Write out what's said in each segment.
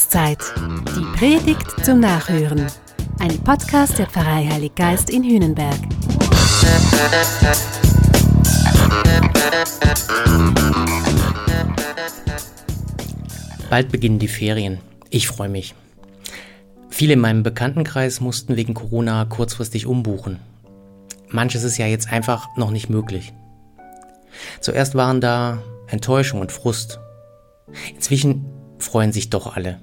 Jahreszeit. Die Predigt zum Nachhören. Ein Podcast der Pfarrei Heilig Geist in Hühnenberg. Bald beginnen die Ferien. Ich freue mich. Viele in meinem Bekanntenkreis mussten wegen Corona kurzfristig umbuchen. Manches ist ja jetzt einfach noch nicht möglich. Zuerst waren da Enttäuschung und Frust. Inzwischen freuen sich doch alle.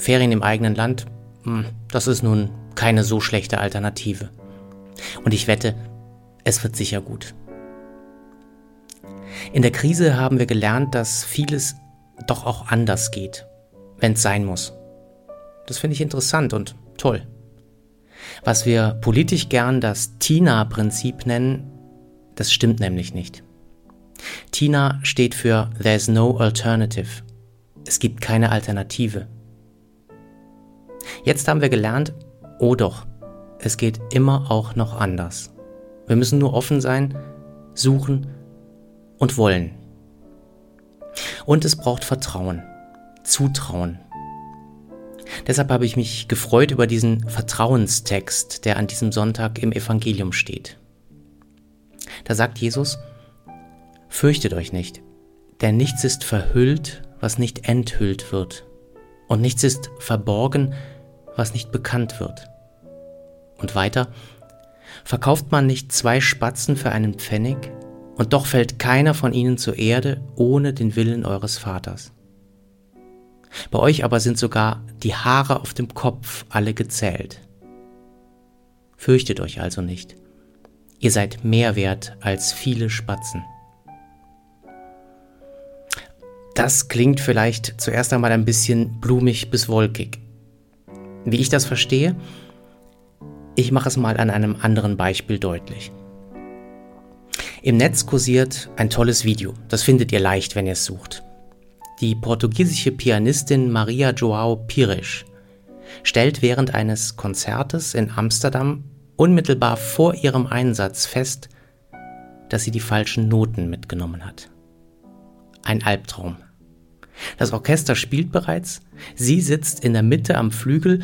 Ferien im eigenen Land, hm, das ist nun keine so schlechte Alternative. Und ich wette, es wird sicher gut. In der Krise haben wir gelernt, dass vieles doch auch anders geht, wenn es sein muss. Das finde ich interessant und toll. Was wir politisch gern das TINA-Prinzip nennen, das stimmt nämlich nicht. TINA steht für There's no alternative. Es gibt keine Alternative. Jetzt haben wir gelernt, oh doch, es geht immer auch noch anders. Wir müssen nur offen sein, suchen und wollen. Und es braucht Vertrauen, Zutrauen. Deshalb habe ich mich gefreut über diesen Vertrauenstext, der an diesem Sonntag im Evangelium steht. Da sagt Jesus, Fürchtet euch nicht, denn nichts ist verhüllt, was nicht enthüllt wird, und nichts ist verborgen, was nicht bekannt wird. Und weiter, verkauft man nicht zwei Spatzen für einen Pfennig, und doch fällt keiner von ihnen zur Erde ohne den Willen eures Vaters. Bei euch aber sind sogar die Haare auf dem Kopf alle gezählt. Fürchtet euch also nicht. Ihr seid mehr wert als viele Spatzen. Das klingt vielleicht zuerst einmal ein bisschen blumig bis wolkig. Wie ich das verstehe, ich mache es mal an einem anderen Beispiel deutlich. Im Netz kursiert ein tolles Video, das findet ihr leicht, wenn ihr es sucht. Die portugiesische Pianistin Maria Joao Pires stellt während eines Konzertes in Amsterdam unmittelbar vor ihrem Einsatz fest, dass sie die falschen Noten mitgenommen hat. Ein Albtraum. Das Orchester spielt bereits, sie sitzt in der Mitte am Flügel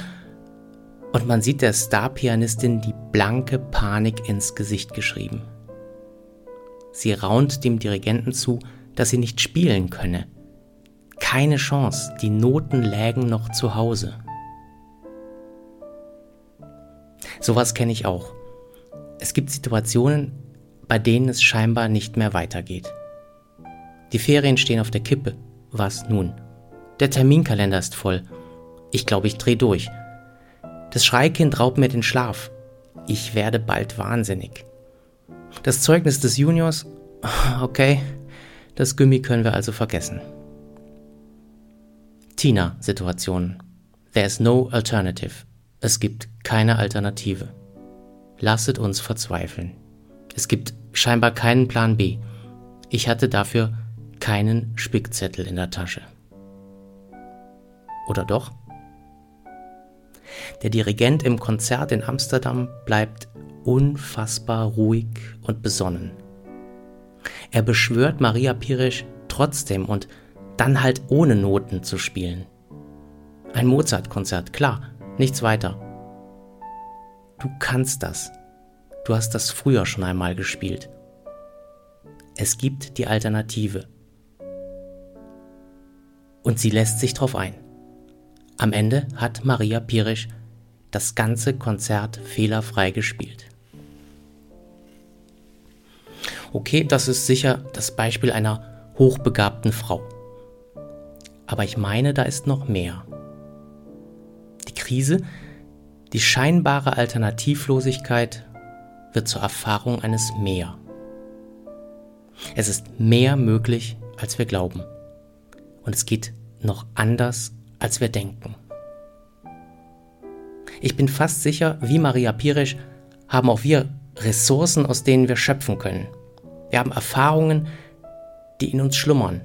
und man sieht der Starpianistin die blanke Panik ins Gesicht geschrieben. Sie raunt dem Dirigenten zu, dass sie nicht spielen könne. Keine Chance, die Noten lägen noch zu Hause. Sowas kenne ich auch. Es gibt Situationen, bei denen es scheinbar nicht mehr weitergeht. Die Ferien stehen auf der Kippe. Was nun? Der Terminkalender ist voll. Ich glaube, ich drehe durch. Das Schreikind raubt mir den Schlaf. Ich werde bald wahnsinnig. Das Zeugnis des Juniors? Okay, das Gummi können wir also vergessen. Tina-Situationen. There's no alternative. Es gibt keine Alternative. Lasset uns verzweifeln. Es gibt scheinbar keinen Plan B. Ich hatte dafür keinen Spickzettel in der Tasche. Oder doch? Der Dirigent im Konzert in Amsterdam bleibt unfassbar ruhig und besonnen. Er beschwört Maria Pirisch trotzdem und dann halt ohne Noten zu spielen. Ein Mozart-Konzert, klar, nichts weiter. Du kannst das. Du hast das früher schon einmal gespielt. Es gibt die Alternative und sie lässt sich drauf ein. Am Ende hat Maria Pirisch das ganze Konzert fehlerfrei gespielt. Okay, das ist sicher das Beispiel einer hochbegabten Frau. Aber ich meine, da ist noch mehr. Die Krise, die scheinbare Alternativlosigkeit wird zur Erfahrung eines Mehr. Es ist mehr möglich, als wir glauben und es geht noch anders, als wir denken. Ich bin fast sicher, wie Maria Pirisch haben auch wir Ressourcen, aus denen wir schöpfen können. Wir haben Erfahrungen, die in uns schlummern.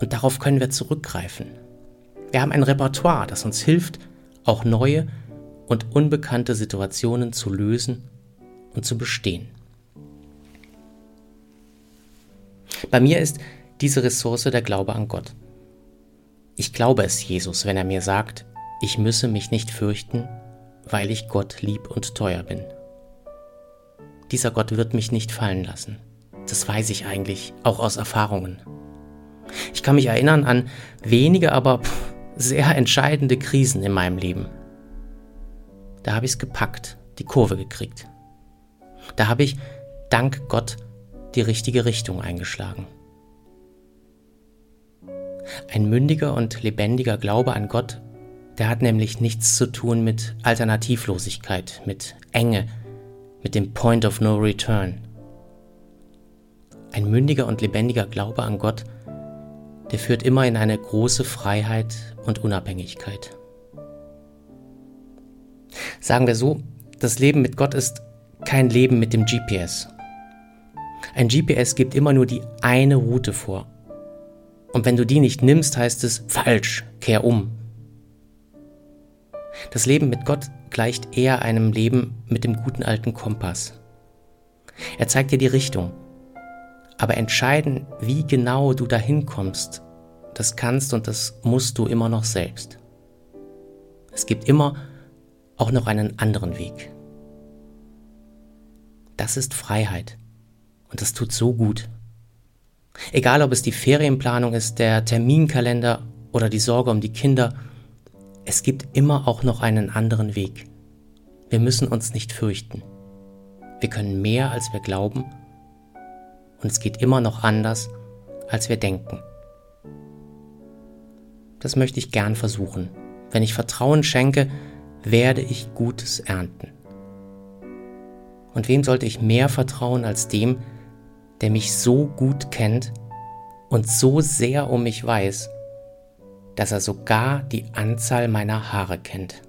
Und darauf können wir zurückgreifen. Wir haben ein Repertoire, das uns hilft, auch neue und unbekannte Situationen zu lösen und zu bestehen. Bei mir ist diese Ressource der Glaube an Gott. Ich glaube es Jesus, wenn er mir sagt, ich müsse mich nicht fürchten, weil ich Gott lieb und teuer bin. Dieser Gott wird mich nicht fallen lassen. Das weiß ich eigentlich, auch aus Erfahrungen. Ich kann mich erinnern an wenige, aber sehr entscheidende Krisen in meinem Leben. Da habe ich es gepackt, die Kurve gekriegt. Da habe ich, dank Gott, die richtige Richtung eingeschlagen. Ein mündiger und lebendiger Glaube an Gott, der hat nämlich nichts zu tun mit Alternativlosigkeit, mit Enge, mit dem Point of No Return. Ein mündiger und lebendiger Glaube an Gott, der führt immer in eine große Freiheit und Unabhängigkeit. Sagen wir so, das Leben mit Gott ist kein Leben mit dem GPS. Ein GPS gibt immer nur die eine Route vor. Und wenn du die nicht nimmst, heißt es falsch, kehr um. Das Leben mit Gott gleicht eher einem Leben mit dem guten alten Kompass. Er zeigt dir die Richtung. Aber entscheiden, wie genau du dahin kommst, das kannst und das musst du immer noch selbst. Es gibt immer auch noch einen anderen Weg. Das ist Freiheit. Und das tut so gut. Egal ob es die Ferienplanung ist, der Terminkalender oder die Sorge um die Kinder, es gibt immer auch noch einen anderen Weg. Wir müssen uns nicht fürchten. Wir können mehr, als wir glauben, und es geht immer noch anders, als wir denken. Das möchte ich gern versuchen. Wenn ich Vertrauen schenke, werde ich Gutes ernten. Und wem sollte ich mehr vertrauen als dem, der mich so gut kennt und so sehr um mich weiß, dass er sogar die Anzahl meiner Haare kennt.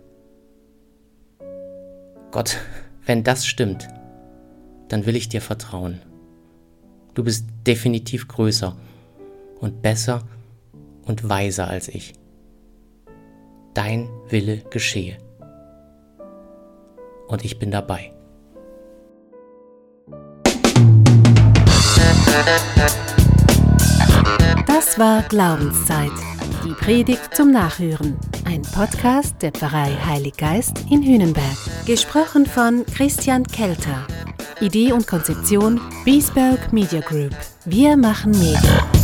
Gott, wenn das stimmt, dann will ich dir vertrauen. Du bist definitiv größer und besser und weiser als ich. Dein Wille geschehe. Und ich bin dabei. Das war Glaubenszeit. Die Predigt zum Nachhören. Ein Podcast der Pfarrei Heilig Geist in Hühnenberg. Gesprochen von Christian Kelter. Idee und Konzeption Biesberg Media Group. Wir machen Medien.